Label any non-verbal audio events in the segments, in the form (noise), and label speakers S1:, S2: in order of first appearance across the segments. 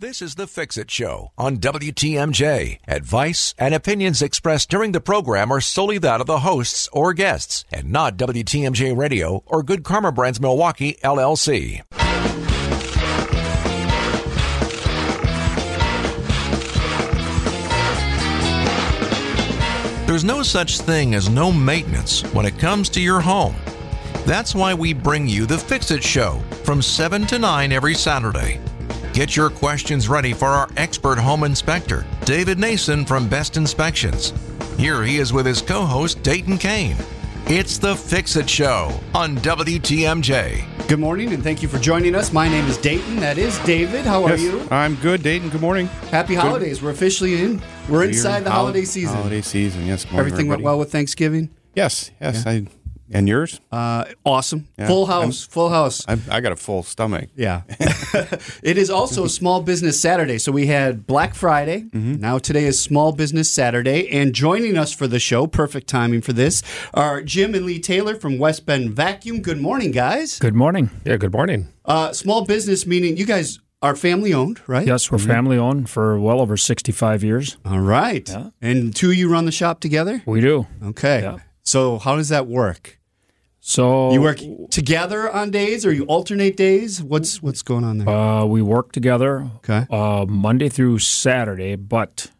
S1: This is the Fix It Show on WTMJ. Advice and opinions expressed during the program are solely that of the hosts or guests and not WTMJ Radio or Good Karma Brands Milwaukee LLC. There's no such thing as no maintenance when it comes to your home. That's why we bring you the Fix It Show from 7 to 9 every Saturday. Get your questions ready for our expert home inspector, David Nason from Best Inspections. Here he is with his co host, Dayton Kane. It's the Fix It Show on WTMJ.
S2: Good morning and thank you for joining us. My name is Dayton. That is David. How are
S3: Yes,
S2: you?
S3: I'm good, Dayton. Good morning.
S2: Happy holidays. We're officially in. We're inside the holiday season.
S3: Holiday season, yes. Morning,
S2: Everything went well with Thanksgiving?
S3: Yes, yes. I and yours?
S2: Uh, awesome.
S3: Yeah,
S2: Full
S3: I'm-
S2: house. full house.
S3: I, I got a full stomach.
S2: Yeah. (laughs) (laughs) it is also Small Business Saturday. So we had Black Friday.
S3: Mm-hmm.
S2: Now today is Small Business Saturday. And joining us for the show, perfect timing for this, are Jim and Lee Taylor from West Bend Vacuum. Good morning, guys.
S4: Good morning.
S5: Yeah, good morning.
S2: Uh, small business meaning you guys are family owned, right?
S4: Yes, we're family owned for well over 65 years.
S2: All right.
S4: Yeah.
S2: And two of you run the shop together?
S4: We do.
S2: Okay.
S4: Yeah.
S2: So how does that work?
S4: So
S2: You work together on days or you alternate days? What's what's going on there?
S4: Uh, we work together
S2: Okay.
S4: uh, Monday through Saturday, but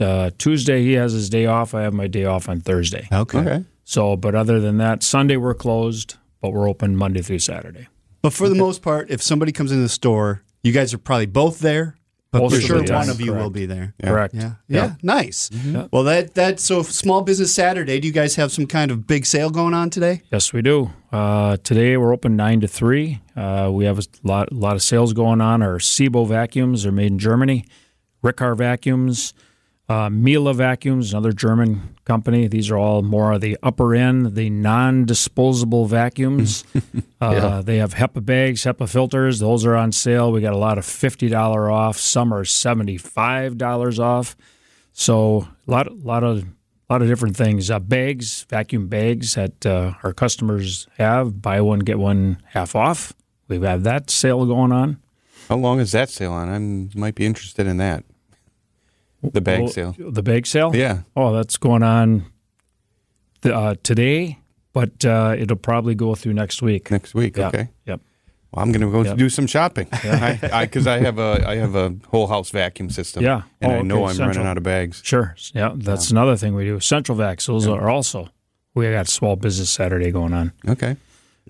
S4: uh, Tuesday he has his day off. I have my day off on Thursday.
S2: Okay.
S3: Okay.
S4: So, but other than that, Sunday we're closed, but we're open Monday through Saturday.
S2: But for the most part, if somebody comes in the store, you guys are probably both there. But
S4: Most
S2: for sure one of you
S4: correct.
S2: will be there.
S4: Correct.
S2: Yeah. Yeah. Nice. Well that that so small business Saturday, do you guys have some kind of big sale going on today?
S4: Yes, we do. Uh, today we're open nine to three. Uh, we have a lot, lot of sales going on. Our Sebo vacuums are made in Germany. Riccar vacuums, uh, Miele vacuums, another German company. These are all more of the upper end, the non-disposable vacuums. (laughs) uh, They have HEPA bags, HEPA filters. Those are on sale. We got a lot of fifty dollar off. Some are seventy-five dollars off. So a lot, lot of, lot of different things. Uh, bags, vacuum bags that uh, our customers have. Buy one get one half off. We have that sale going on.
S3: How long is that sale on? I might be interested in that. The bag
S4: Oh,
S3: sale.
S4: The bag sale.
S3: Yeah.
S4: Oh, that's going on th- uh, today, but uh, it'll probably go through next week.
S3: Next week.
S4: Yeah.
S3: Okay.
S4: Yep.
S3: Well, I'm going to go
S4: Yep.
S3: do some shopping. (laughs) I because I, have a I have a whole house vacuum system.
S4: Yeah.
S3: And
S4: Oh,
S3: I know
S4: okay,
S3: I'm
S4: central.
S3: running out of bags.
S4: Sure. Yeah, that's another thing we do. Central Vacs. Those are also. We got Small Business Saturday going on.
S3: Okay.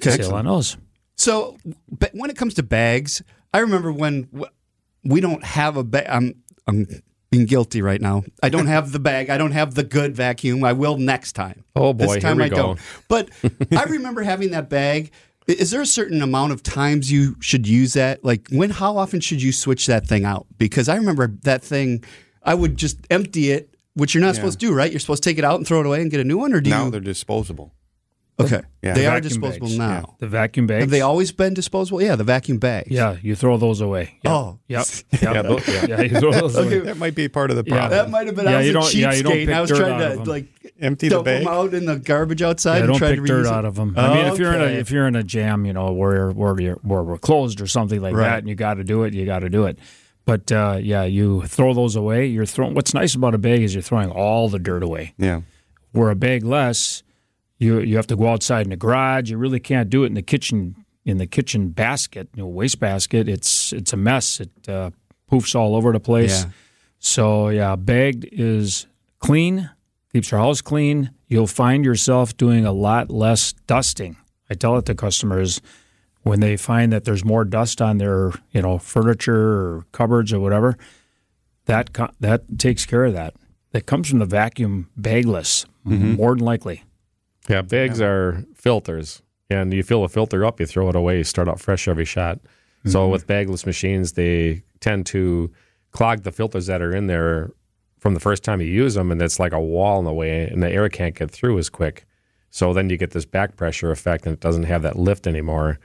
S4: Sale on those.
S2: So, but when it comes to bags, I remember when we don't have a bag. I'm, I'm being guilty right now. I don't have the bag. I don't have the good vacuum. I will next time.
S5: Oh, boy,
S2: this time I
S5: go.
S2: don't. But (laughs) I remember having that bag. Is there a certain amount of times you should use that? Like when? How often should you switch that thing out? Because I remember that thing. I would just empty it, which you're not supposed to do, right? You're supposed to take it out and throw it away and get a new one, or do
S3: now
S2: you?
S3: they're disposable.
S2: Okay,
S3: Yeah.
S2: they are disposable
S4: bags.
S2: now.
S4: The vacuum bags.
S2: Have they always been disposable? Yeah, the vacuum bags.
S4: Yeah, you throw those away. Yep.
S2: Oh.
S4: Yep. (laughs)
S5: Yeah, those- yeah.
S4: yeah, you throw those away.
S3: That might be part of the
S4: Yeah.
S3: problem.
S2: That might have been.
S4: Yeah,
S2: I was
S4: you don't- yeah, you don't
S2: cheapskate.
S4: pick
S2: I was
S4: dirt
S2: trying to like
S3: Empty the
S2: dump them
S3: bag.
S2: out in the garbage outside
S4: Yeah,
S2: and
S4: don't
S2: try
S4: pick
S2: to reuse
S4: dirt
S2: it.
S4: out of them. I mean, if you're in a if you're in a jam, you know, where where you're, where we're closed or something like
S2: Right.
S4: that, and you got to do it, you got to do it. But uh, yeah, you throw those away. You're throwing. What's nice about a bag is you're throwing all the dirt away.
S3: Yeah.
S4: Where a bag less, you you have to go outside in the garage. You really can't do it in the kitchen in the kitchen basket, you know, waste basket. It's it's a mess. It uh, poofs all over the place.
S2: Yeah.
S4: So yeah, bagged is clean, keeps your house clean. You'll find yourself doing a lot less dusting. I tell it to customers when they find that there's more dust on their, you know, furniture or cupboards or whatever. That that takes care of that. That comes from the vacuum bagless, more than likely.
S5: Yeah, bags are filters, and you fill a filter up, you throw it away, you start out fresh every shot. So mm-hmm. with bagless machines, they tend to clog the filters that are in there from the first time you use them, and it's like a wall in the way, and the air can't get through as quick. So then you get this back pressure effect, and it doesn't have that lift anymore,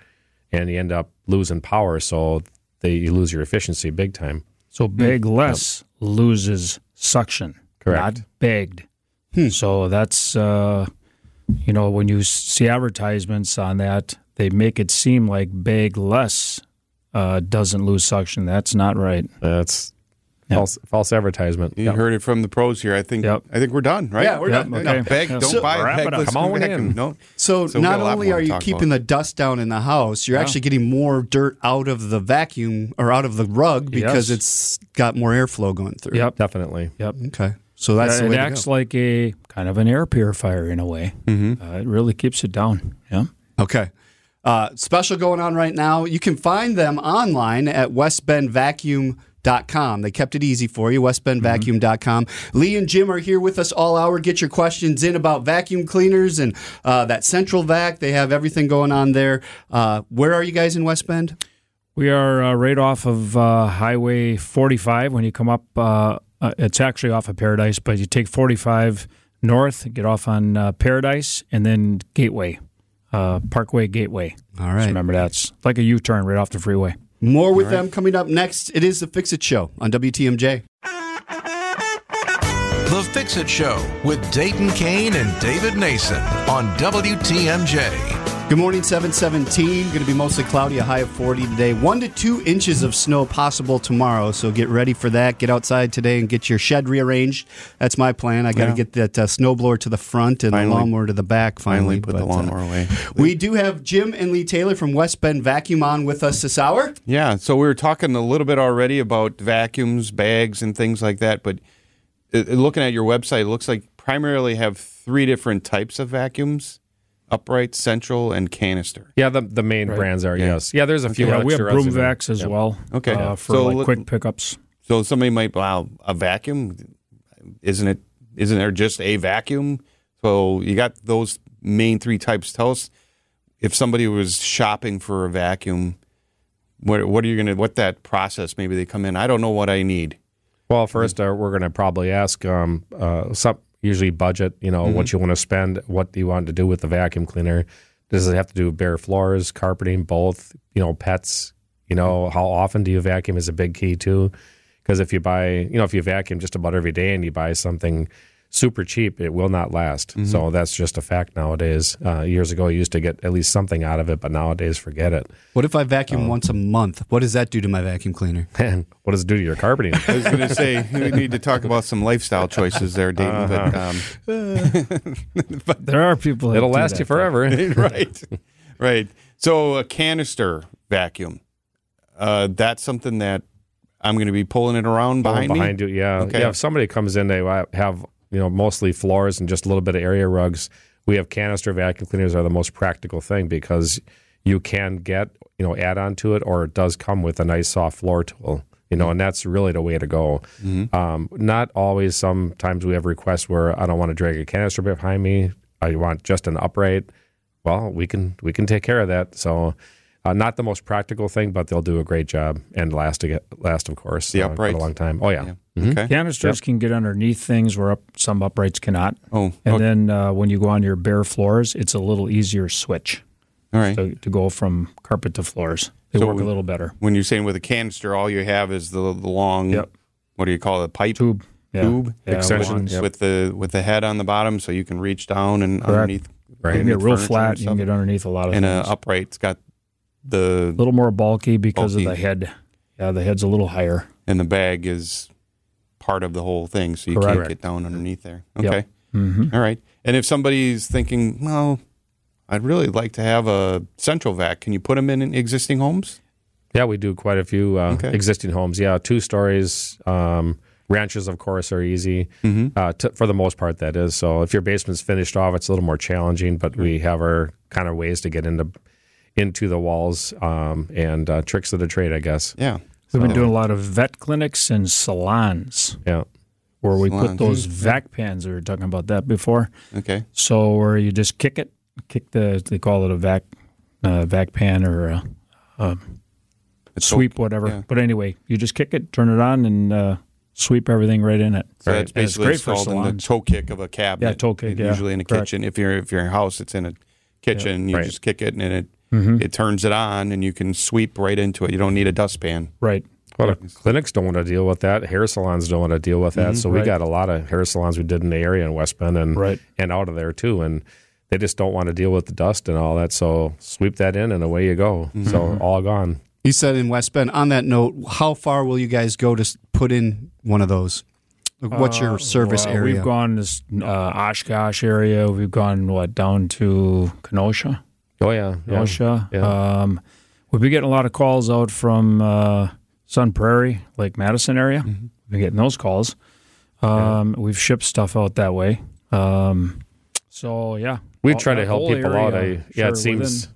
S5: and you end up losing power. So they, you lose your efficiency big time.
S4: So hmm. bagless loses suction,
S5: Correct.
S4: not bagged. Hmm. So that's uh, you know when you see advertisements on that, they make it seem like bagless uh, doesn't lose suction. That's not right.
S5: That's
S4: Yep.
S5: false, false advertisement.
S3: You heard it from the pros here. I think.
S4: Yep.
S3: I think we're done, right?
S2: Yeah, we're
S4: Yep,
S2: done.
S4: okay.
S3: No, bag, don't
S4: So-
S3: buy
S4: Wrap it
S3: bagless
S5: Come on
S3: vacuum.
S5: in.
S3: No.
S2: So,
S3: So
S2: not only are you keeping
S3: about.
S2: the dust down in the house, you're actually getting more dirt out of the vacuum or out of the rug because
S4: Yes.
S2: it's got more airflow going through.
S4: Yep.
S5: Definitely.
S4: Yep.
S2: Okay. So that's
S4: it acts like a kind of an air purifier in a way.
S3: Mm-hmm.
S4: Uh, it really keeps it down. Yeah.
S2: Okay. Uh, special going on right now. You can find them online at westbendvacuum.com. They kept it easy for you, westbendvacuum.com. Lee and Jim are here with us all hour. Get your questions in about vacuum cleaners and uh, that central vac. They have everything going on there. Uh, where are you guys in West Bend?
S4: We are uh, right off of uh, Highway 45 when you come up. Uh, it's actually off of Paradise, but you take 45 north, get off on uh, Paradise, and then Gateway, uh, Parkway Gateway.
S2: All right.
S4: Just remember that. It's like a U turn right off the freeway.
S2: More with them coming up next. It is the Fix It Show on WTMJ.
S1: The Fix It Show with Dayton Kane and David Nason on WTMJ.
S2: Good morning, 717. Going to be mostly cloudy, a high of 40 today. One to two inches of snow possible tomorrow, so get ready for that. Get outside today and get your shed rearranged. That's my plan. I got to
S3: Yeah.
S2: get that uh, snowblower to the front and
S3: Finally.
S2: the lawnmower to the back finally.
S3: Finally put the
S2: but, uh,
S3: lawnmower away.
S2: we do have Jim and Lee Taylor from West Bend Vacuum on with us this hour.
S3: Yeah, so we were talking a little bit already about vacuums, bags, and things like that. But uh, looking at your website, it looks like primarily have three different types of vacuums: upright, central, and canister.
S5: Yeah, the the main brands are yes. Yeah, there's a few.
S4: Yeah, we have
S5: extra
S4: broom
S5: others in there.
S4: vacs as
S5: Yep.
S4: well.
S3: Okay.
S4: uh, for
S3: So
S4: like
S3: let-
S4: quick pickups.
S3: So somebody might, wow, a vacuum? Isn't it? Isn't there just a vacuum? So you got those main three types. Tell us if somebody was shopping for a vacuum. What what are you gonna? What that process? Maybe they come in. I don't know what I need.
S5: Well, first uh, we're going to probably ask um, uh, some usually budget. You know what mm-hmm. you want to spend, what do you want to do with the vacuum cleaner? Does it have to do with bare floors, carpeting, both? You know, pets. You know, mm-hmm. how often do you vacuum is a big key too. Because if you buy, you know, if you vacuum just about every day and you buy something super cheap, it will not last. So that's just a fact nowadays. Uh, years ago, you used to get at least something out of it, but nowadays, forget it.
S2: What if I vacuum
S3: Oh.
S2: once a month? What does that do to my vacuum cleaner? (laughs)
S5: And what does it do to your carpeting?
S3: I was going to say we need to talk about some lifestyle choices there, Dayton. But um, (laughs)
S4: There are people. that
S5: It'll last
S4: that,
S5: you forever. (laughs)
S3: right, right. So a canister vacuum. Uh, that's something that I'm going to be pulling it around behind, me.
S5: behind you. Yeah,
S3: Okay.
S5: yeah. If somebody comes in, they have you know mostly floors and just a little bit of area rugs. We have canister vacuum cleaners are the most practical thing because you can get you know add on to it, or it does come with a nice soft floor tool. You know, and that's really the way to go. Um, not always. Sometimes we have requests where I don't want to drag a canister behind me. I want just an upright. Well, we can we can take care of that. So. Uh, not the most practical thing, but they'll do a great job and last to get last, of course,
S3: The
S5: uh, for
S3: uprights?
S5: a long time. Oh yeah,
S3: Okay.
S4: Canisters can get underneath things where up, some uprights cannot.
S3: Oh,
S4: And
S3: okay.
S4: then uh, when you go on your bare floors, it's a little easier switch
S3: all right.
S4: to, to go from carpet to floors. They
S3: So
S4: work
S3: we-
S4: a little better.
S3: when you're saying with a canister, all you have is the, the long.
S4: Yep.
S3: What do you call it? Pipe
S4: Tube. Yeah.
S3: tube
S4: Yeah,
S5: Extension.
S4: wands.
S5: Yep.
S3: with the with the head on the bottom, so you can reach down and
S4: Correct.
S3: underneath.
S5: Right.
S4: You can get real flat. You can get underneath a lot of
S3: and a
S4: things.
S3: upright's got the
S4: a little more bulky because
S3: Bulky.
S4: of the head. Yeah, the head's a little higher.
S3: and the bag is part of the whole thing, so you can't get down underneath there.
S4: Yep.
S3: Okay,
S4: Mm-hmm.
S3: all right. And if somebody's thinking, well, I'd really like to have a central vac, can you put them in existing homes?
S5: Yeah, we do quite a few uh,
S3: Okay.
S5: existing homes. Yeah, two stories. Um, ranches, of course, are easy uh, t- for the most part. That is. So if your basement's finished off, it's a little more challenging. But we have our kind of ways to get into into the walls um, and uh, tricks of the trade, I guess.
S3: Yeah.
S4: We've been doing a lot of vet clinics and salons
S5: Yeah.
S4: where we
S3: Salons.
S4: put those vac pans. We were talking about that before.
S3: Okay.
S4: So where you just kick it, kick the they call it a vac uh, vac pan or a, a
S3: It's
S4: sweep, whatever.
S3: yeah.
S4: But anyway, you just kick it, turn it on, and uh, sweep everything right in it.
S3: So
S4: Right.
S3: that's
S4: And it's
S3: basically
S4: great for
S3: installed in the
S4: salons.
S3: toe kick of a cabinet.
S4: Yeah, toe kick, yeah.
S3: Usually in a
S4: Correct.
S3: kitchen. If you're if you're in a house, it's in a kitchen. You
S5: Right.
S3: just kick it and it
S4: Mm-hmm.
S3: it turns it on, and you can sweep right into it. You don't need a dustpan.
S4: Right.
S5: Well, the clinics don't want to deal with that. Hair salons don't want to deal with that. so we
S4: Right.
S5: got a lot of hair salons we did in the area in West Bend and
S4: Right.
S5: and out of there too. And they just don't want to deal with the dust and all that. So sweep that in and away you go. So all gone.
S2: You said in West Bend. On that note, how far will you guys go to put in one of those? What's your service
S4: Well,
S2: area?
S4: We've gone this uh, Oshkosh area. We've gone what down to Kenosha.
S5: Oh yeah, yeah.
S4: Kenosha.
S5: Yeah.
S4: Um, we've been getting a lot of calls out from uh, Sun Prairie, Lake Madison area.
S5: Mm-hmm.
S4: We've been getting those calls. Um, We've shipped stuff out that way. Um, so yeah,
S5: We
S4: All-
S5: try to help
S4: whole
S5: people out. I, yeah,
S4: sure,
S5: it seems.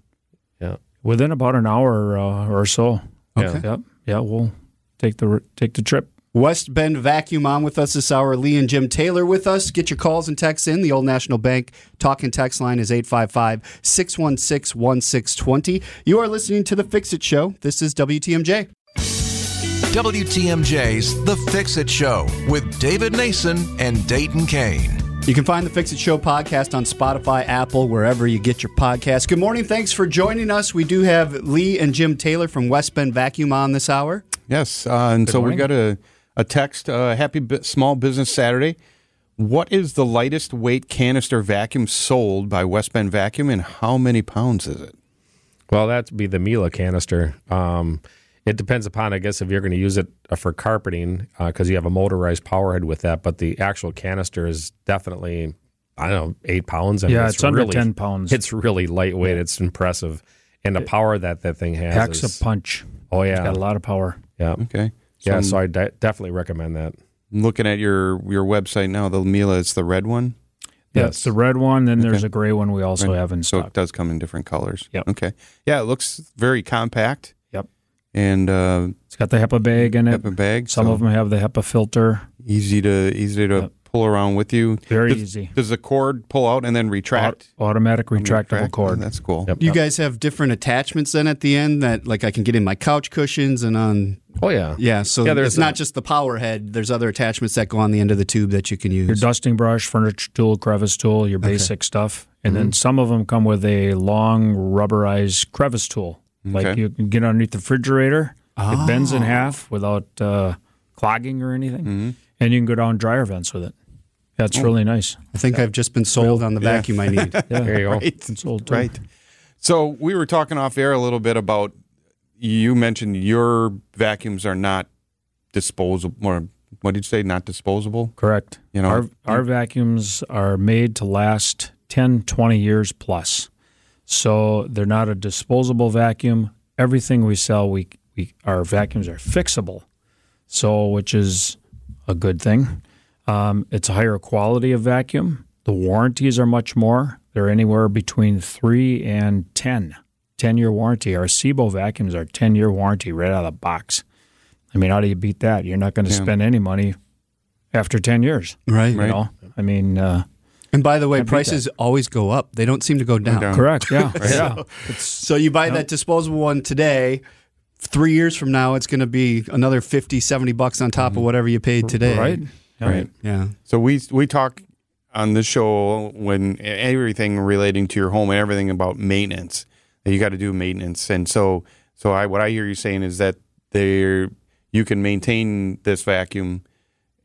S5: yeah,
S4: within about an hour uh, or so.
S2: Okay.
S4: Yep. Yeah, we'll take the take the trip.
S2: West Bend Vacuum on with us this hour. Lee and Jim Taylor with us. Get your calls and texts in. The Old National Bank talking text line is 855 616 1620. You are listening to The Fix It Show. This is WTMJ.
S1: WTMJ's The Fix It Show with David Nason and Dayton Kane.
S2: You can find the Fix It Show podcast on Spotify, Apple, wherever you get your podcast. Good morning. Thanks for joining us. We do have Lee and Jim Taylor from West Bend Vacuum on this hour.
S3: Yes, uh, and so we
S4: morning.
S3: got a, a text. Uh, Happy Bi- Small Business Saturday. What is the lightest weight canister vacuum sold by West Bend Vacuum, and how many pounds is it?
S5: Well, that'd be the Miele canister. Um, it depends upon, I guess, if you're going to use it uh, for carpeting because you have a motorized power head with that. But the actual canister is definitely, I don't know, eight pounds. I
S4: Yeah, it's under 10 pounds. (laughs)
S5: It's really lightweight. It's impressive, and the power that that thing has.
S4: Packs
S5: is,
S4: a punch.
S5: oh
S4: It's
S5: yeah,
S4: got a lot of power.
S5: yeah,
S3: Okay.
S5: Yeah.
S3: I'm
S5: So I de- definitely recommend that.
S3: looking at your your website now. The Miele is the red one,
S4: Yeah,
S5: Yes.
S4: it's the red one. Then there's a gray one we also have in
S3: so it does come in different colors.
S4: Yep.
S3: Okay. Yeah, it looks very compact
S4: Yep.
S3: and uh,
S4: It's got the HEPA bag in it.
S3: HEPA bag.
S4: Some
S3: so
S4: of them have the HEPA filter.
S3: easy to easy to pull around with you.
S4: Very
S3: does,
S4: easy.
S3: Does the cord pull out and then retract?
S4: Au- automatic retractable
S3: Retract?
S4: cord.
S3: Oh, that's cool.
S5: Yep.
S2: You guys have different attachments then at the end that like I can get in my couch cushions and on
S5: Oh yeah,
S2: yeah, so
S5: Yeah, there's
S2: it's not just the power head. There's other attachments that go on the end of the tube that you can use.
S4: Your dusting brush, furniture tool, crevice tool, your basic stuff. And
S3: Mm-hmm.
S4: then some of them come with a long rubberized crevice tool. Like you can get underneath the refrigerator. It bends
S3: Ah.
S4: in half without uh, clogging or anything.
S3: Mm-hmm.
S4: And you can go down dryer vents with it. That's
S3: Oh.
S4: really nice.
S2: I think I've just been sold on the
S3: Yeah.
S2: vacuum I need. (laughs)
S4: Yeah.
S5: there you go.
S4: It's old too.
S3: Right. So we were talking off air a little bit about you mentioned your vacuums are not disposable or what did you say not disposable?
S4: Correct.
S3: You know,
S4: our, our vacuums are made to last 10, 20 years plus. So they're not a disposable vacuum. Everything we sell, we, we our vacuums are fixable. So, which is a good thing. Um, it's a higher quality of vacuum. The warranties are much more. They're anywhere between three and 10. 10 year warranty. Our SEBO vacuums are 10 year warranty right out of the box. I mean, how do you beat that? You're not going to
S3: Yeah.
S4: spend any money after 10 years.
S2: right.
S4: You know, I mean, uh,
S2: And by the way,
S4: Can't
S2: prices always go up. They don't seem to go down.
S3: down.
S4: correct. Yeah. (laughs) Yeah.
S2: So you buy that disposable one today, 3 years from now it's going to be another 50, 70 bucks on top of whatever you paid today.
S4: Right. Yeah.
S3: Right.
S2: Yeah.
S3: So we we talk on this show when everything relating to your home and everything about maintenance. That You got to do maintenance, and so so I what I hear you saying is that there you can maintain this vacuum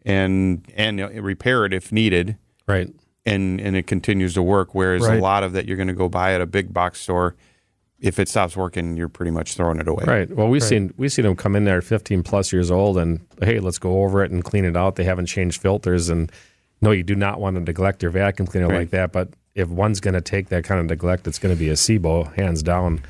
S3: and and uh, repair it if needed,
S5: Right.
S3: and and it continues to work. Whereas a lot of that you're going to go buy at a big box store. If it stops working, you're pretty much throwing it away.
S5: Right. Well, we've seen we've seen them come in there 15 plus years old, and hey, let's go over it and clean it out. They haven't changed filters, and no, you do not want to neglect your vacuum cleaner
S3: Right.
S5: like that. But if one's going to take that kind of neglect, it's going to be a SEBO, hands down.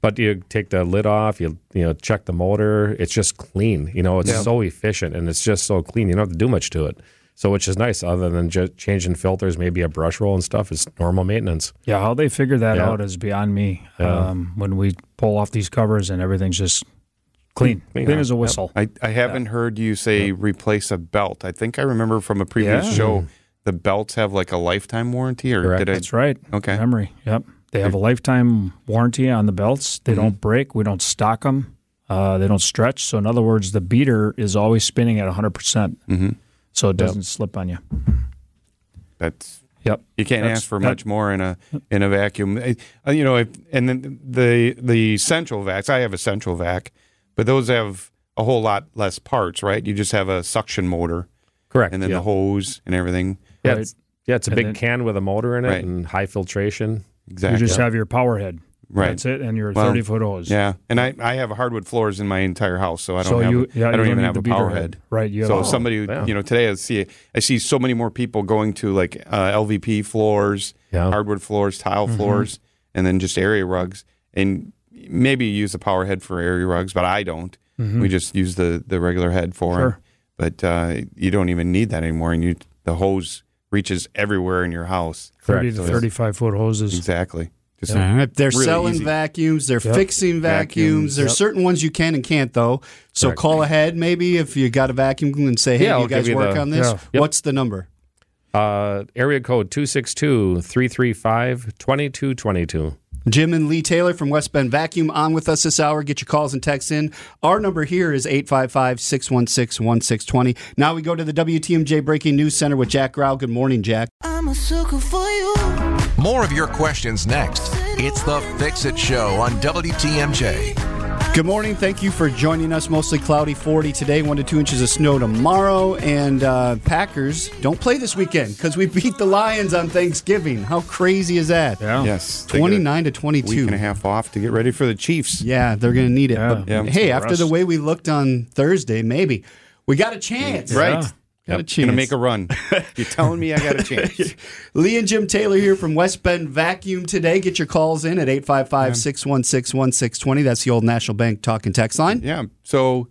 S5: But you take the lid off, you you know check the motor. It's just clean. You know, it's so efficient and it's just so clean. You don't have to do much to it. So, which is nice, other than just changing filters, maybe a brush roll and stuff. It's normal maintenance.
S4: Yeah. How they figure that
S5: Yeah.
S4: out is beyond me.
S5: Yeah.
S4: Um, when we pull off these covers and everything's just clean,
S5: Clean.
S4: clean, as a whistle.
S3: I, I haven't heard you say replace a belt. I think I remember from a previous
S4: Yeah.
S3: show the belts have like a lifetime warranty, or
S5: Correct.
S3: did I?
S4: That's right.
S3: Okay.
S4: Memory. Yep. They have a lifetime warranty on the belts. They don't break. We don't stock them. Uh, they don't stretch. So, in other words, the beater is always spinning at 100%. percent So it doesn't slip on you.
S3: That's
S4: Yep.
S3: you can't
S4: That's-
S3: ask for
S4: that-
S3: much more in a in a vacuum. Uh, You know, if, and then the the central vacs. I have a central vac, but those have a whole lot less parts, right? You just have a suction motor
S5: Correct.
S3: and then
S5: yeah.
S3: the hose and everything.
S5: Yeah,
S4: Right.
S5: it's, yeah, it's a
S4: And
S5: big
S4: then-
S5: can with a motor in it
S3: Right.
S5: and high filtration. Exactly.
S4: You
S3: Exactly.
S4: just have your power head.
S3: Right.
S4: That's it, and your
S3: Well,
S4: 30 foot hose.
S3: Yeah, and I, I have hardwood floors in my entire house, so I don't
S4: So
S3: have
S4: you-
S3: a-
S4: yeah,
S3: I don't
S4: don't
S3: even have
S4: the
S3: a power
S4: head.
S3: head.
S4: Right, you
S3: so
S4: a-
S3: somebody,
S5: yeah.
S3: you know, today I see I see so many more people going to like uh, LVP floors,
S5: Yeah.
S3: hardwood floors, tile
S4: Mm-hmm.
S3: floors, and then just area rugs. And maybe you use the power head for area rugs, but I don't. We just use the the regular head for
S4: Mm-hmm. Sure.
S3: It. But uh, you don't even need that anymore, and you the hose reaches everywhere in your house.
S4: 30 to
S3: So
S4: 35 foot hoses.
S3: Exactly. Just
S2: All right. They're
S3: really
S2: selling
S3: easy.
S2: vacuums. They're
S4: Yep.
S2: fixing vacuums.
S3: Vacuums.
S2: There's
S4: Yep.
S2: certain ones you can and can't though. So
S5: Correct.
S2: call ahead maybe if you got a vacuum and say, "Hey,
S5: Yeah,
S2: you
S5: I'll
S2: guys
S5: you
S2: work
S5: the-
S2: on this."
S4: Yeah.
S5: Yep.
S2: What's the number?
S5: Uh, area code 262 335 2222.
S2: Jim and Lee Taylor from West Bend Vacuum on with us this hour. Get your calls and texts in. Our number here is 855 616 1620. Now we go to the WTMJ Breaking News Center with Jack Grau. Good morning, Jack.
S6: I'm a sucker for you.
S1: More of your questions next. It's the Fix It Show on WTMJ.
S2: Good morning. Thank you for joining us. Mostly cloudy 40 today, one to two inches of snow tomorrow. And uh, Packers don't play this weekend because we (laughs) beat the Lions on Thanksgiving. How crazy is that?
S4: Yeah.
S3: yes, they get a
S2: 29 to 22.
S3: week
S2: 22.
S3: and a half off to get ready for the Chiefs.
S2: Yeah, they're going to need it.
S4: Yeah.
S2: But
S3: Yeah.
S2: hey, after the way we looked on Thursday, maybe we got a chance.
S3: Right.
S2: Got a
S3: Yep.
S2: chance.
S3: Gonna make a run. (laughs) You're telling me I got a (laughs) chance.
S2: Lee and Jim Taylor here from West Bend Vacuum today. Get your calls in at 855 616 1620. That's the old National Bank talk and text line.
S3: yeah. So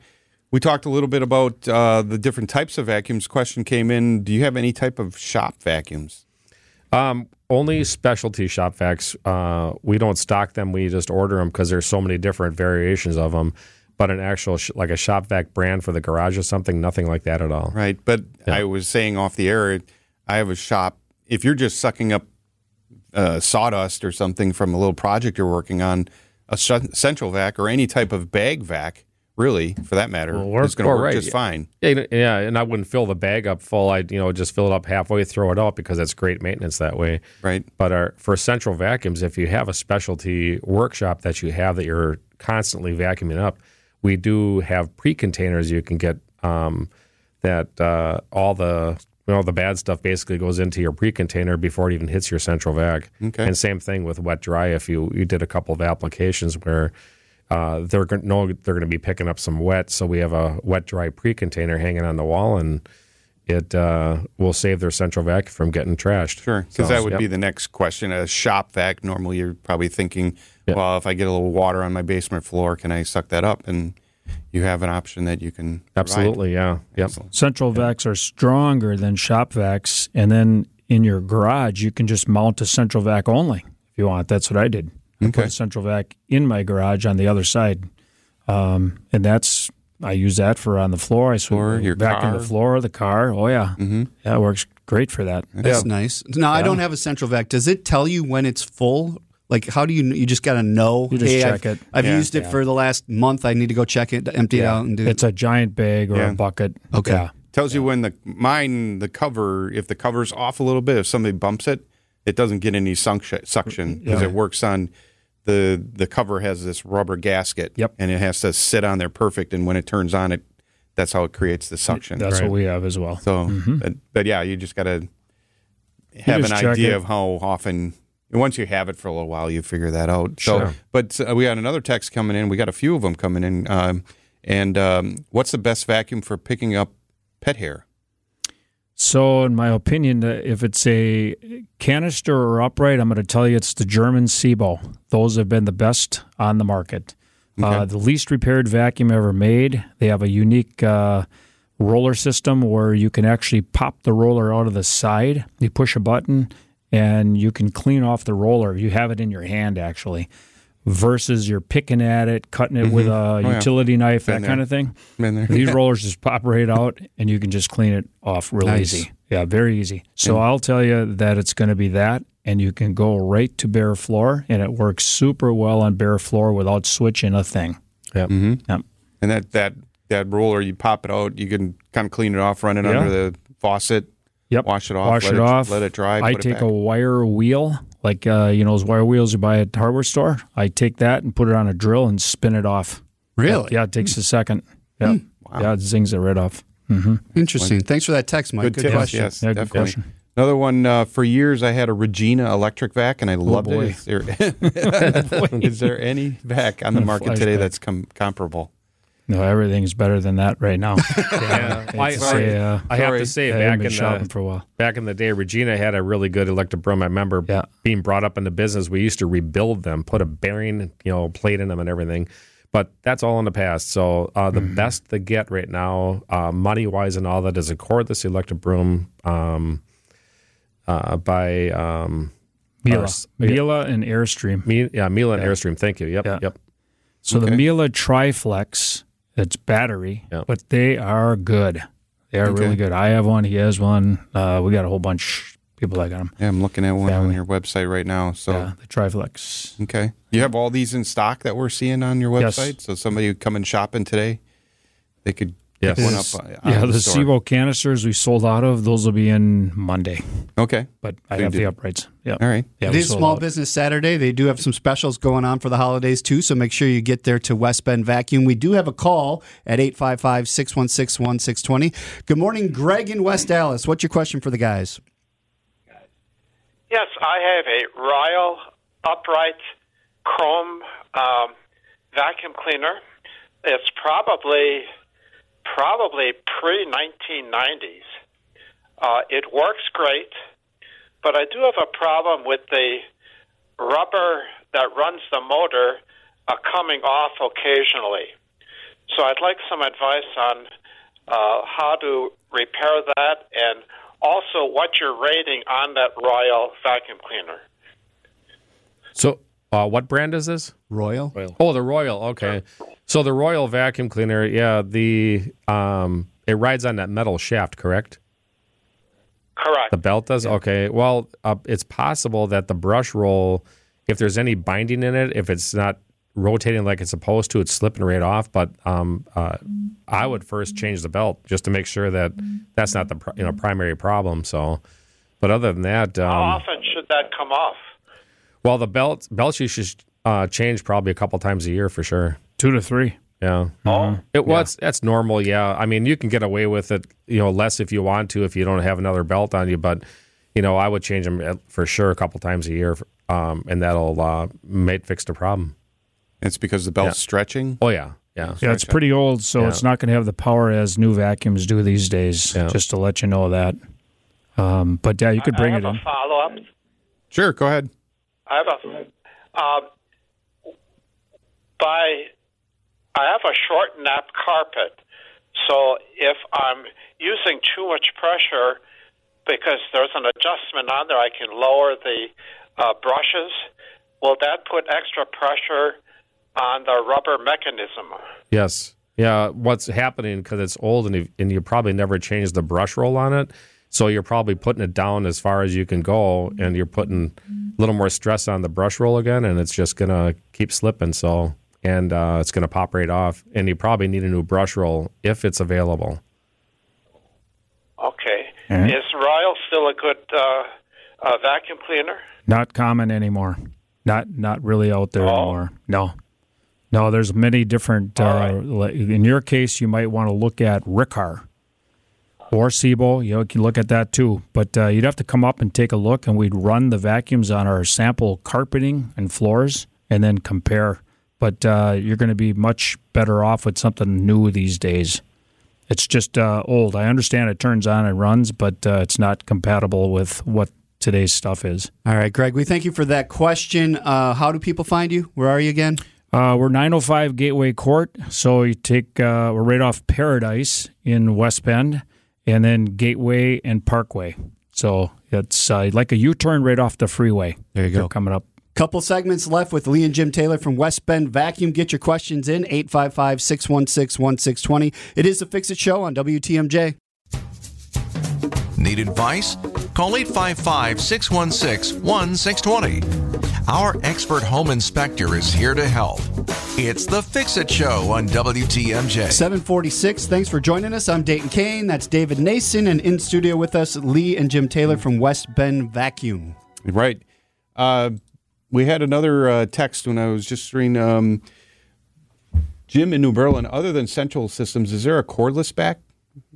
S3: we talked a little bit about uh, the different types of vacuums. Question came in: Do you have any type of shop vacuums?
S5: Um, only specialty shop vacs. Uh, we don't stock them. We just order them because there's so many different variations of them. But an actual sh- like a shop vac brand for the garage or something, nothing like that at all.
S3: Right. But I was saying off the air, I have a shop. If you're just sucking up uh, sawdust or something from a little project you're working on, a cen- central vac or any type of bag vac, really, for that matter,
S5: work.
S3: is going to work
S5: right,
S3: just
S5: yeah.
S3: fine.
S5: Yeah, yeah, and I wouldn't fill the bag up full. I'd you know just fill it up halfway, throw it out because that's great maintenance that way.
S3: Right.
S5: But our, for central vacuums, if you have a specialty workshop that you have that you're constantly vacuuming up, we do have pre-containers you can get um, that uh, all the you know the bad stuff basically goes into your pre-container before it even hits your central vac.
S3: Okay.
S5: And same thing with wet dry. If you you did a couple of applications where uh, they're going to they're going to be picking up some wet, so we have a wet dry pre-container hanging on the wall and. It uh, will save their central vac from getting trashed.
S3: Sure, because
S5: So,
S3: that would
S5: yep.
S3: be the next question. A shop vac, normally you're probably thinking,
S5: Yeah.
S3: well, if I get a little water on my basement floor, can I suck that up? And you have an option that you can. provide.
S5: Absolutely, yeah. Yep.
S3: Excellent.
S4: Central vacs are stronger than shop vacs, and then in your garage you can just mount a central vac only if you want. That's what I did. I put a central vac in my garage on the other side, um, and that's I use that for on the floor. I
S3: Floor,
S4: sweep
S3: your
S4: vacuum
S3: car.
S4: the floor, the car. Oh yeah, mm-hmm. yeah, it works great for that.
S2: That's nice. Now, I don't have a central vac. Does it tell you when it's full? Like, how do you, you just got to know?
S4: You just
S2: hey,
S4: check
S2: I've,
S4: it.
S2: I've
S3: Yeah.
S2: used it for the last month. I need to go check it, empty it out, and do
S4: It's a giant bag or
S3: Yeah.
S4: a bucket.
S2: Okay.
S4: Yeah.
S3: Tells you when the mine the cover if the cover's off a little bit if somebody bumps it it doesn't get any suction mm-hmm. suction because it works on the the cover has this rubber gasket
S4: Yep.
S3: and it has to sit on there perfect and when it turns on it that's how it creates the suction
S4: That's what we have as well.
S3: so mm-hmm. but, but yeah you just got to have
S4: just
S3: an idea
S4: it.
S3: of how often once you have it for a little while you figure that out so
S5: Sure.
S3: but uh, we got another text coming in we got a few of them coming in um, and um, what's the best vacuum for picking up pet hair
S4: So, in my opinion, uh, if it's a canister or upright, I'm going to tell you it's the German Sebo. Those have been the best on the market. Uh, the least repaired vacuum ever made. They have a unique uh, roller system where you can actually pop the roller out of the side. You push a button and you can clean off the roller. You have it in your hand, actually, versus you're picking at it, cutting it mm-hmm. with a oh,
S3: yeah.
S4: utility knife, that
S3: there.
S4: kind of thing.
S3: Been there.
S4: These (laughs) rollers just pop right out, and you can just clean it off real
S2: Nice.
S4: easy. Yeah, very easy. So I'll tell you that it's going to be that, and you can go right to bare floor, and it works super well on bare floor without switching a thing.
S5: Yep. Mm-hmm.
S4: Yep.
S3: And that that that roller, you pop it out, you can kind of clean it off, run it
S4: Yeah.
S3: under the faucet,
S4: Yep.
S3: wash it off,
S4: Wash
S3: let
S4: it off.
S3: let it dry.
S4: I
S3: put it
S4: take
S3: back.
S4: a wire wheel, like uh, you know those wire wheels you buy at the hardware store. I take that and put it on a drill and spin it off.
S2: Really?
S4: Yeah, it takes a second. Yeah,
S3: Hmm.
S4: yeah, it zings it right off.
S2: Interesting. Thanks for that text, Mike.
S3: good,
S2: Good,
S3: tips.
S2: question.
S3: Yes,
S4: Yeah, good
S3: definitely.
S4: question.
S3: Another one uh, for years. I had a Regina electric vac, and I loved
S4: boy.
S3: it. Is there, (laughs) is there any vac on the (laughs) market today
S4: Flashback.
S3: that's com- comparable?
S4: No, everything's better than that right now. (laughs)
S5: Yeah, I,
S4: It's, uh,
S5: I have to say,
S4: I
S5: back
S4: been
S5: in
S4: shopping
S5: the
S4: for a while.
S5: back in the day, Regina had a really good electric broom. I remember
S4: Yeah.
S5: being brought up in the business. We used to rebuild them, put a bearing, you know, plate in them and everything. But that's all in the past. So uh, the best to get right now, uh, money wise and all that, is a cordless electric broom um, uh, by um, Miele,
S4: Miele and Airstream.
S5: Me, yeah, Miele and Airstream. Thank you. Yep,
S4: Yeah.
S5: yep.
S4: So the Miele Triflex, it's battery,
S5: Yeah.
S4: but they are good. They are
S3: Okay.
S4: really good. I have one. He has one. Uh, we got a whole bunch of people that got them.
S3: Yeah, I'm looking at one on your website right now. So
S4: Yeah, the Triflex.
S3: okay, you have all these in stock that we're seeing on your
S4: Yes.
S3: website. So somebody coming shopping today, they could
S5: Yes.
S3: pick up. uh,
S4: yeah,
S3: on
S4: the
S3: store.
S4: SEBO canisters we sold out of, those will be in Monday.
S3: Okay,
S4: But I
S3: So you
S4: have the
S3: did-
S4: uprights. Yeah.
S3: all right.
S4: Yeah,
S2: it
S4: we
S2: is
S4: sold
S2: Small
S4: out.
S2: Business Saturday. They do have some specials going on for the holidays too, so make sure you get there to West Bend Vacuum. We do have a call at 855-616-1620. Good morning, Greg in West Allis. What's your question for the guys?
S6: Yes, I have a Royal upright chrome um, vacuum cleaner. It's probably probably pre 1990s. Uh, it works great, but I do have a problem with the rubber that runs the motor uh, coming off occasionally. So I'd like some advice on uh, how to repair that and also what you're rating on that Royal vacuum cleaner.
S5: So, uh, what brand is this?
S2: Royal?
S5: Oh, the Royal. Okay. So the Royal vacuum cleaner, yeah, the um, it rides on that metal shaft, correct?
S6: Correct.
S5: The belt does. Okay. Well, uh, it's possible that the brush roll, if there's any binding in it, if it's not rotating like it's supposed to, it's slipping right off. But um, uh, I would first change the belt just to make sure that that's not the you know primary problem. So, but other than that, um,
S6: How often should that come off?
S5: Well, the belt belts you should uh, change probably a couple times a year for sure.
S4: Two to three.
S5: Yeah.
S6: Oh.
S5: It was that's normal, yeah. I mean, you can get away with it, you know, less if you want to if you don't have another belt on you, but you know, I would change them for sure a couple times a year, um, and that'll uh, might fix the problem.
S3: It's because the belt's
S5: Yeah.
S3: stretching.
S5: Oh yeah, yeah.
S4: Yeah, it's pretty old, so
S5: Yeah.
S4: it's not going to have the power as new vacuums do these days.
S5: Yeah.
S4: Just to let you know that. Um, but yeah, you could bring
S6: I
S4: it
S6: have
S4: in.
S6: follow up.
S3: Sure, go ahead.
S6: I have a um, by I have a short nap carpet, so if I'm using too much pressure, because there's an adjustment on there, I can lower the uh, brushes. Will that put extra pressure on the rubber mechanism?
S5: Yes. Yeah. What's happening because it's old and you, and you probably never changed the brush roll on it, so you're probably putting it down as far as you can go, and you're putting a little more stress on the brush roll again, and it's just gonna keep slipping. So and uh, it's gonna pop right off, and you probably need a new brush roll if it's available.
S6: Okay. Is Royal still a good uh, uh, vacuum cleaner?
S4: Not common anymore. Not not really out there
S6: Oh.
S4: anymore. No, no. There's many different. Uh,
S6: right.
S4: in your case, you might want to look at Riccar or Sebo. You, know, you can look at that too. But uh, you'd have to come up and take a look, and we'd run the vacuums on our sample carpeting and floors, and then compare. But uh, you're going to be much better off with something new these days. It's just uh, old. I understand it turns on and runs, but uh, it's not compatible with what today's stuff is.
S2: All right, Greg, we thank you for that question. Uh, how do people find you? Where are you again?
S4: Uh, we're 905 Gateway Court. So you take, uh, we're right off Paradise in West Bend, and then Gateway and Parkway. So it's uh, like a U turn right off the freeway.
S2: There you go.
S4: Coming up.
S2: Couple segments left with Lee and Jim Taylor from West Bend Vacuum. Get your questions in 855 616 1620. It is the Fix It Show on WTMJ.
S1: Need advice? Call 855 616 1620. Our expert home inspector is here to help. It's the Fix It Show on WTMJ.
S2: 746. Thanks for joining us. I'm Dayton Kane. That's David Nason. And in studio with us, Lee and Jim Taylor from West Bend Vacuum.
S3: Right. Uh, we had another uh, text when I was just reading. Um, Jim in New Berlin. Other than Central Systems, is there a cordless back,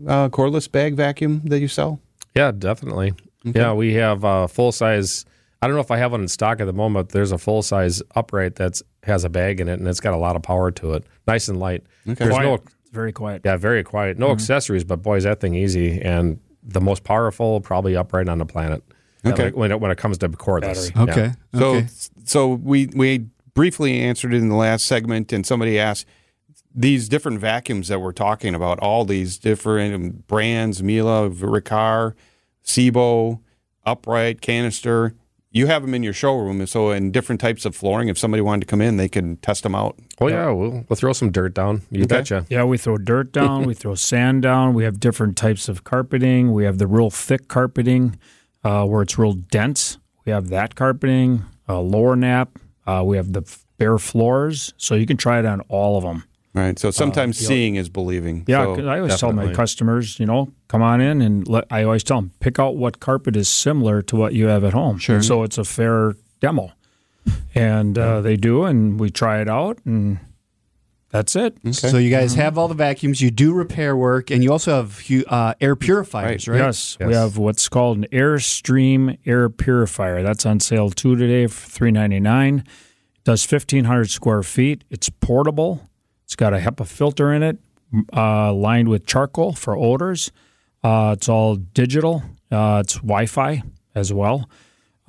S3: uh, cordless bag vacuum that you sell?
S5: Yeah, definitely. Yeah, we have a full size. I don't know if I have one in stock at the moment. But there's a full size upright that has a bag in it and it's got a lot of power to it. Nice and light. There's
S4: Quiet.
S5: no
S4: very quiet.
S5: yeah, very quiet. No mm-hmm. accessories, but boy, is that thing easy and the most powerful probably upright on the planet.
S3: Okay.
S5: When it, when it comes to cordless.
S4: Battery.
S2: Okay.
S5: Yeah.
S3: So,
S2: okay.
S3: so we we briefly answered it in the last segment, and somebody asked these different vacuums that we're talking about, all these different brands, Miele, Riccar, Sebo, upright, canister. You have them in your showroom, And so in different types of flooring. If somebody wanted to come in, they could test them out.
S5: Oh yeah, we'll, we'll throw some dirt down. You
S3: Okay.
S5: betcha.
S4: Yeah, we throw dirt down, we throw sand down. We have different types of carpeting. We have the real thick carpeting uh, where it's real dense. We have that carpeting, uh, lower nap. Uh, we have the bare floors, so you can try it on all of them.
S3: Right. So sometimes seeing is believing.
S4: Yeah,
S3: So-
S4: I always tell my customers, you know, come on in and let, I always tell them pick out what carpet is similar to what you have at home. Sure. So it's a fair demo, and uh, they do, and we try it out, and that's it.
S2: So you guys have all the vacuums. You do repair work, and you also have uh, air purifiers, right?
S4: Yes, we have what's called an Airstream air purifier. That's on sale two today for three ninety nine. Does fifteen hundred square feet. It's portable. It's got a HEPA filter in it, uh, lined with charcoal for odors. Uh, it's all digital. Uh, it's Wi-Fi as well,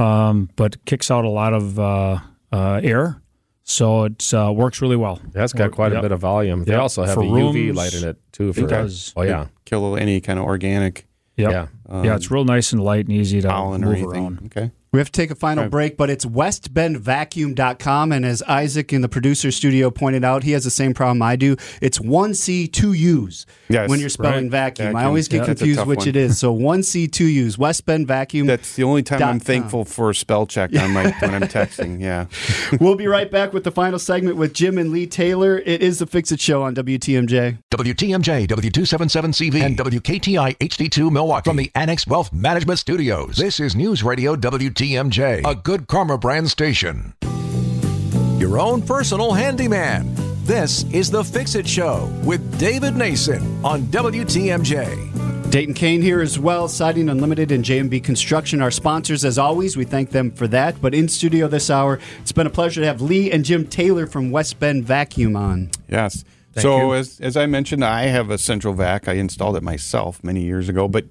S4: um, but kicks out a lot of uh, uh, air, so it uh, works really well.
S5: That's got quite
S4: Yep.
S5: a bit of volume. They
S4: Yep.
S5: also have
S4: For
S5: a UV
S4: rooms,
S5: light in it too. For
S4: does.
S5: Oh yeah.
S3: kill any kind of organic
S4: Yep.
S5: Yeah.
S4: yeah, it's real nice and light and easy to
S3: pollen
S4: move around.
S3: Okay.
S2: We have to take a final break, but it's westbendvacuum.com. And as Isaac in the producer studio pointed out, he has the same problem I do. It's 1C, 2U's
S3: Yes,
S2: when you're spelling
S3: right.
S2: vacuum. I always get
S3: Yeah,
S2: confused which
S3: one.
S2: it is. So 1C, 2U's, West Bend Vacuum.
S3: That's the only time I'm thankful for a spell check on my (laughs) when I'm texting. Yeah. (laughs)
S2: we'll be right back with the final segment with Jim and Lee Taylor. It is the Fix It Show on WTMJ.
S1: WTMJ, W277CV, and WKTI HD2 Milwaukee from the Annex Wealth Management Studios. This is News Radio WTMJ, a good karma brand station. Your own personal handyman. This is the Fix It Show with David Nason on WTMJ.
S2: Dayton Kane here as well, Siding Unlimited and JMB Construction, our sponsors as always. We thank them for that. But in studio this hour, it's been a pleasure to have Lee and Jim Taylor from West Bend Vacuum on.
S3: Yes. so as as I mentioned, I have a central vac. I installed it myself many years ago. But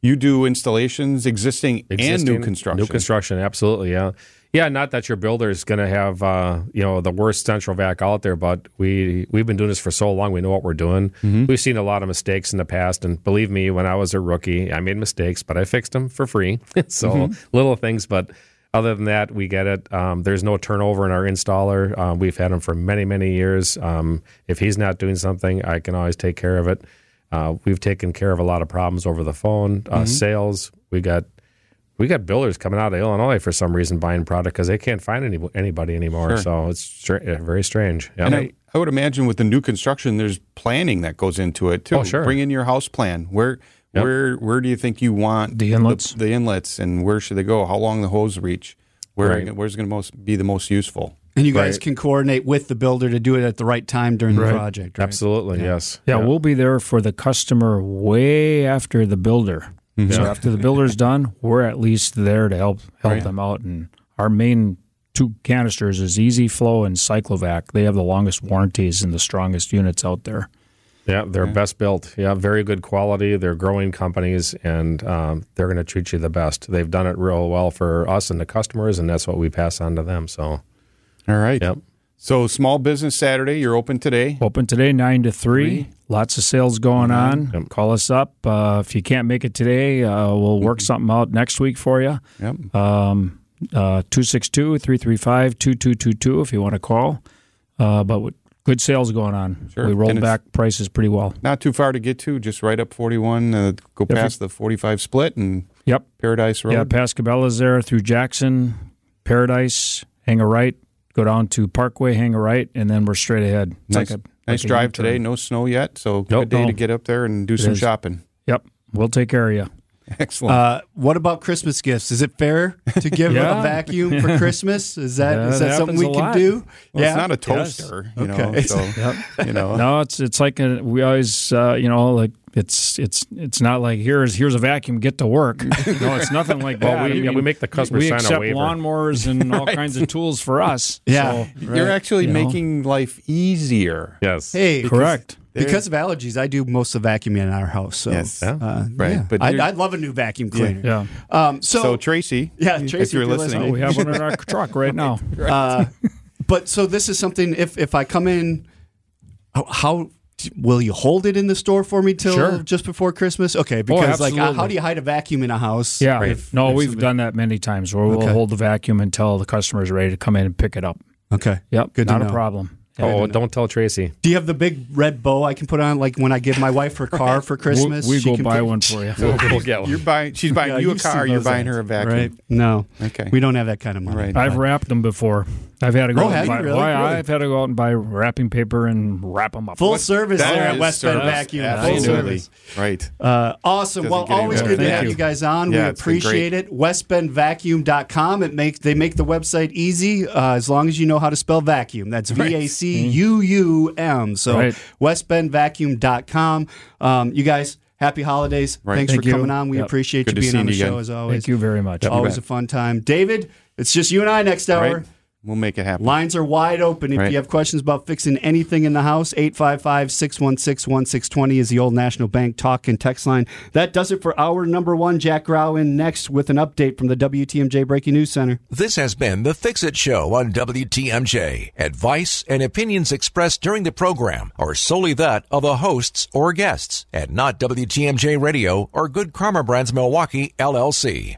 S3: you do installations, existing, and new construction.
S5: New construction, absolutely, yeah. Yeah, not that your builder is going to have uh, you know the worst central vac out there, but we we've been doing this for so long, we know what we're doing.
S3: Mm-hmm.
S5: We've seen a lot of mistakes in the past, and believe me, when I was a rookie, I made mistakes, but I fixed them for free. (laughs) so
S3: Mm-hmm.
S5: little things, but other than that, we get it. Um, there's no turnover in our installer. Um, we've had him for many many years. Um, if he's not doing something, I can always take care of it. Uh, we've taken care of a lot of problems over the phone.
S3: Mm-hmm.
S5: Uh, Sales, we got we got builders coming out of Illinois for some reason buying product because they can't find any, anybody anymore. So it's str- uh, very strange. Yeah.
S3: And I, I would imagine with the new construction, there's planning that goes into it too.
S5: Oh, sure.
S3: Bring in your house plan. Where
S5: Yep.
S3: where where do you think you want
S4: The inlets?
S3: The, inlets, and where should they go? How long the hose reach? Where
S5: Right.
S3: where's going to most be the most useful?
S2: And you guys
S5: Right.
S2: can coordinate with the builder to do it at the right time during the project. Right?
S5: Absolutely, yes.
S4: Yeah, we'll be there for the customer way after the builder. So after the builder's (laughs) done, we're at least there to help help them out. And our main two canisters is Easy Flow and Cyclovac. They have the longest warranties and the strongest units out there.
S5: Yeah, they're best built. Yeah, very good quality. They're growing companies, and um, they're going to treat you the best. They've done it real well for us and the customers, and that's what we pass on to them. So,
S3: All right.
S5: yep.
S3: So small business Saturday, you're open today.
S4: Open today, 9 to 3. Lots of sales going on. Call us up. Uh, if you can't make it today, uh, we'll work something out next week for you.
S3: Yep.
S4: Um, uh, 262 335 2222 if you want to call. Uh, but good sales going on.
S3: Sure.
S4: We rolled back prices pretty well.
S3: Not too far to get to, just right up 41, uh, go
S4: If
S3: past the 45 split and
S4: Yep.
S3: Paradise Road.
S4: Yeah, past Cabela's there through Jackson, Paradise, hang a right, go down to Parkway, hang a right, and then we're straight ahead. It's
S3: nice
S4: like a
S3: nice
S4: like
S3: drive today. No snow yet, so
S4: Nope,
S3: good day
S4: no.
S3: to get up there and do some
S4: is.
S3: shopping.
S4: Yep. We'll take care of you.
S3: Excellent.
S2: Uh, what about Christmas gifts? Is it fair to give (laughs)
S4: Yeah.
S2: a vacuum for (laughs) Christmas? Is that
S4: Yeah,
S2: is that
S4: that
S2: something we can
S4: lot.
S2: do?
S3: well,
S2: yeah.
S3: it's not a
S4: Yes.
S3: toaster, you
S2: Okay.
S3: know. So (laughs)
S4: Yep.
S3: you know,
S4: No, it's it's like a, we always uh, you know like it's it's it's not like here's here's a vacuum, get to work. (laughs) no, it's nothing like
S5: Well,
S4: that.
S5: we-
S4: I
S5: yeah, we make the customer
S4: we
S5: sign a
S4: accept
S5: waiver.
S4: lawnmowers and (laughs) all kinds of tools for us. (laughs)
S2: Yeah.
S4: So,
S3: You're actually
S4: You know?
S3: making life easier.
S5: Yes.
S2: Hey,
S4: correct.
S2: Because of allergies, I do most of the vacuuming in our house. So,
S3: Yes.
S2: Uh,
S3: Right.
S2: yeah.
S3: But
S2: I'd, I'd love a new vacuum cleaner.
S4: Yeah.
S2: Um, so,
S3: So, Tracy,
S2: Yeah,
S3: if you're
S2: if you're
S3: listening,
S4: Oh, we have one in our truck right now.
S2: uh, but so this is something. If if I come in, how, how will you hold it in the store for me till
S4: Sure.
S2: just before Christmas? Okay, because like, uh, how do you hide a vacuum in a house?
S4: Yeah.
S2: If-
S4: no,
S2: if
S4: we've
S2: somebody-
S4: done that many times where we'll hold the vacuum until the customer is ready to come in and pick it up.
S2: Okay.
S4: Yep.
S2: Good to
S4: not a problem.
S5: Oh, don't tell Tracy.
S2: Do you have the big red bow I can put on, like when I give my wife her (laughs) car for Christmas?
S4: we we
S2: she
S4: go
S2: can
S4: buy
S2: put-
S4: one for you. (laughs)
S5: We'll, we'll get one.
S3: you're buying. She's buying
S2: Yeah,
S3: you a car. You're buying
S2: ads,
S3: her a vacuum.
S2: Right? No.
S3: Okay.
S2: We don't have that kind of money.
S3: Right.
S4: I've wrapped them before. I've had to go
S2: Oh,
S4: out and buy.
S2: really?
S4: Why,
S2: Really?
S4: I've had to go out and buy wrapping paper and wrap them up.
S2: Full service
S3: That
S2: there at
S3: is
S2: West Bend
S3: service.
S2: Vacuum. Full service.
S3: Right.
S2: Uh, awesome.
S3: Doesn't
S2: Well, always good to have you guys on. We appreciate it. WestBendVacuum.com. It make they make the website easy uh, as long as you know how to spell vacuum. That's V A C U U M. So
S4: Right.
S2: WestBendVacuum.com. Um, you guys, happy holidays.
S3: Right.
S2: Thanks
S4: Thank
S2: for
S4: you.
S2: coming on. We
S4: Yep.
S2: appreciate
S3: Good
S2: you being on the show
S3: again.
S2: as always.
S4: Thank you very much.
S2: Always a fun time. David, it's just you and I next hour.
S3: Right. We'll make it happen.
S2: Lines are wide open. If
S3: Right.
S2: you have questions about fixing anything in the house, 855 616 1620 is the old National Bank talk and text line. That does it for hour number one. Jack Grau in next with an update from the WTMJ Breaking News Center.
S1: This has been The Fix It Show on WTMJ. Advice and opinions expressed during the program are solely that of the hosts or guests and not WTMJ Radio or Good Karma Brands Milwaukee, LLC.